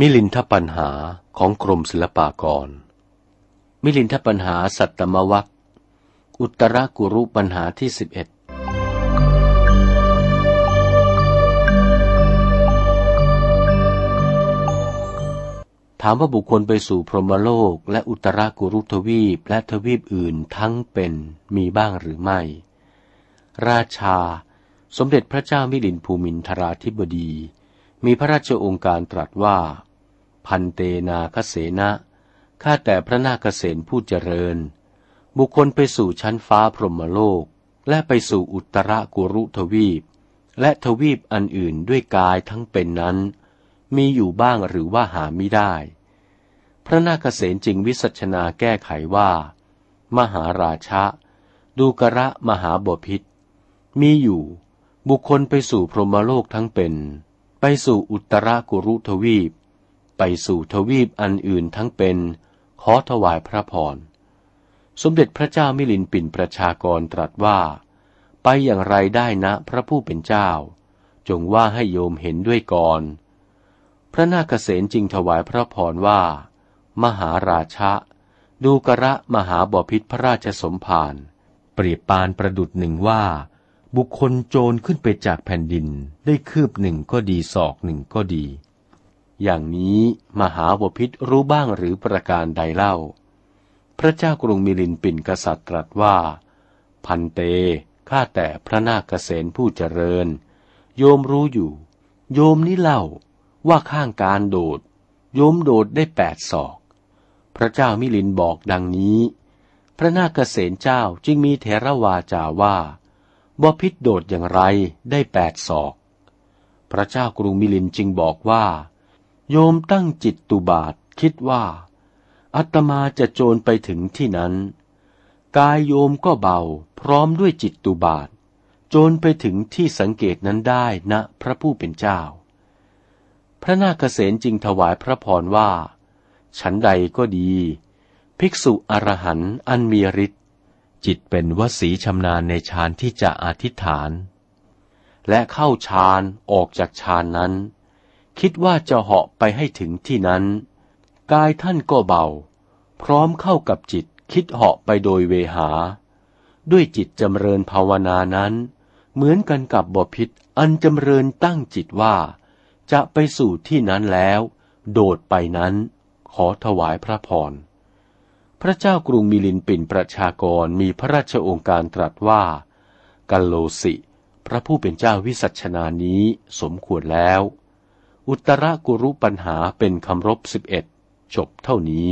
มิลินทปัญหาของกรมศิลปากร มิลินทปัญหาสัตตมวัคอุตรกุรุปัญหาที่สิบเอ็ดถามว่าบุคคลไปสู่พรหมโลก และอุตรกุรุทวีปและทวีปอื่นทั้งเป็นมีบ้างหรือไม่ ราชา สมเด็จพระเจ้ามิลินภูมินทราธิบดี มีพระราชองค์การตรัสว่า พันเตนาคเสนะข้าแต่พระนาคเษนผู้เจริญ บุคคลไปสู่ชั้นฟ้าพรหมโลก และไปสู่อุตรกุรุทวีป และทวีปอันอื่นด้วยกายทั้งเป็นนั้น มีอยู่บ้างหรือว่าหาไม่ได้ พระนาคเษนจึงวิสัชนาแก้ไขว่า มหาราชะดูกระมหาบพิษมีอยู่ บุคคลไปสู่พรหมโลกทั้งเป็น ไปสู่อุตรกุรุทวีป ไปสู่ทวีปอันอื่นทั้งเป็น ขอถวายพระพร สมเด็จพระเจ้ามิลินปินประชากรตรัสว่า ไปอย่างไรได้นะพระผู้เป็นเจ้า จงว่าให้โยมเห็นด้วยก่อน พระนาคเษนจึงถวายพระพรว่า มหาราชะ ดูกระมหาบพิษพระราชสมภารเปรียบปานประดุดหนึ่งว่า บุคคลโจรขึ้นไปจากแผ่นดินได้คืบหนึ่งก็ดีศอกหนึ่งก็ดี อย่างนี้มหาวพิษรู้บ้างหรือประการใดเล่า พระเจ้ากรุงมิลินปินกษัตริย์ตรัสว่า พันเต ข้าแต่พระนาคเษนผู้เจริญ โยมรู้อยู่ โยมนี้เล่าว่าข้างการโดด โยมโดดได้แปดศอก พระเจ้ามิลินบอกดังนี้ พระนาคเษนเจ้าจึงมีเทระวาจาว่าบพิษโดดอย่างไรได้แปดศอก พระเจ้ากรุงมิลินจึงบอกว่า โยมตั้งจิตตุบาทคิดว่าอัตมาจะโจรไปถึงที่นั้น กายโยมก็เบา พร้อมด้วยจิตตุบาท โจรไปถึงที่สังเกตนั้นได้นะพระผู้เป็นเจ้า พระนาคเษนจึงถวายพระพรว่า ฉันใดก็ดี ภิกษุอรหันต์อันมีฤทธิ์จิตเป็นวสีชำนาญในฌานที่จะอธิษฐาน และเข้าฌานออกจากฌานนั้น คิดว่าจะเหาะไปให้ถึงที่นั้น กายท่านก็เบา พร้อมเข้ากับจิตคิดเหาะไปโดยเวหา ด้วยจิตจำเริญภาวนานั้น เหมือนกันกับบพิษอันจำเริญตั้งจิตว่า จะไปสู่ที่นั้นแล้ว โดดไปนั้น ขอถวายพระพร พระเจ้ากรุงมิลินปินประชากรมีพระราชองค์การตรัสว่า กัลโลสิ พระผู้เป็นเจ้าวิสัชนานี้สมควรแล้ว อุตรกุรุปัญหาเป็นคำรบสิบเอ็ดจบเท่านี้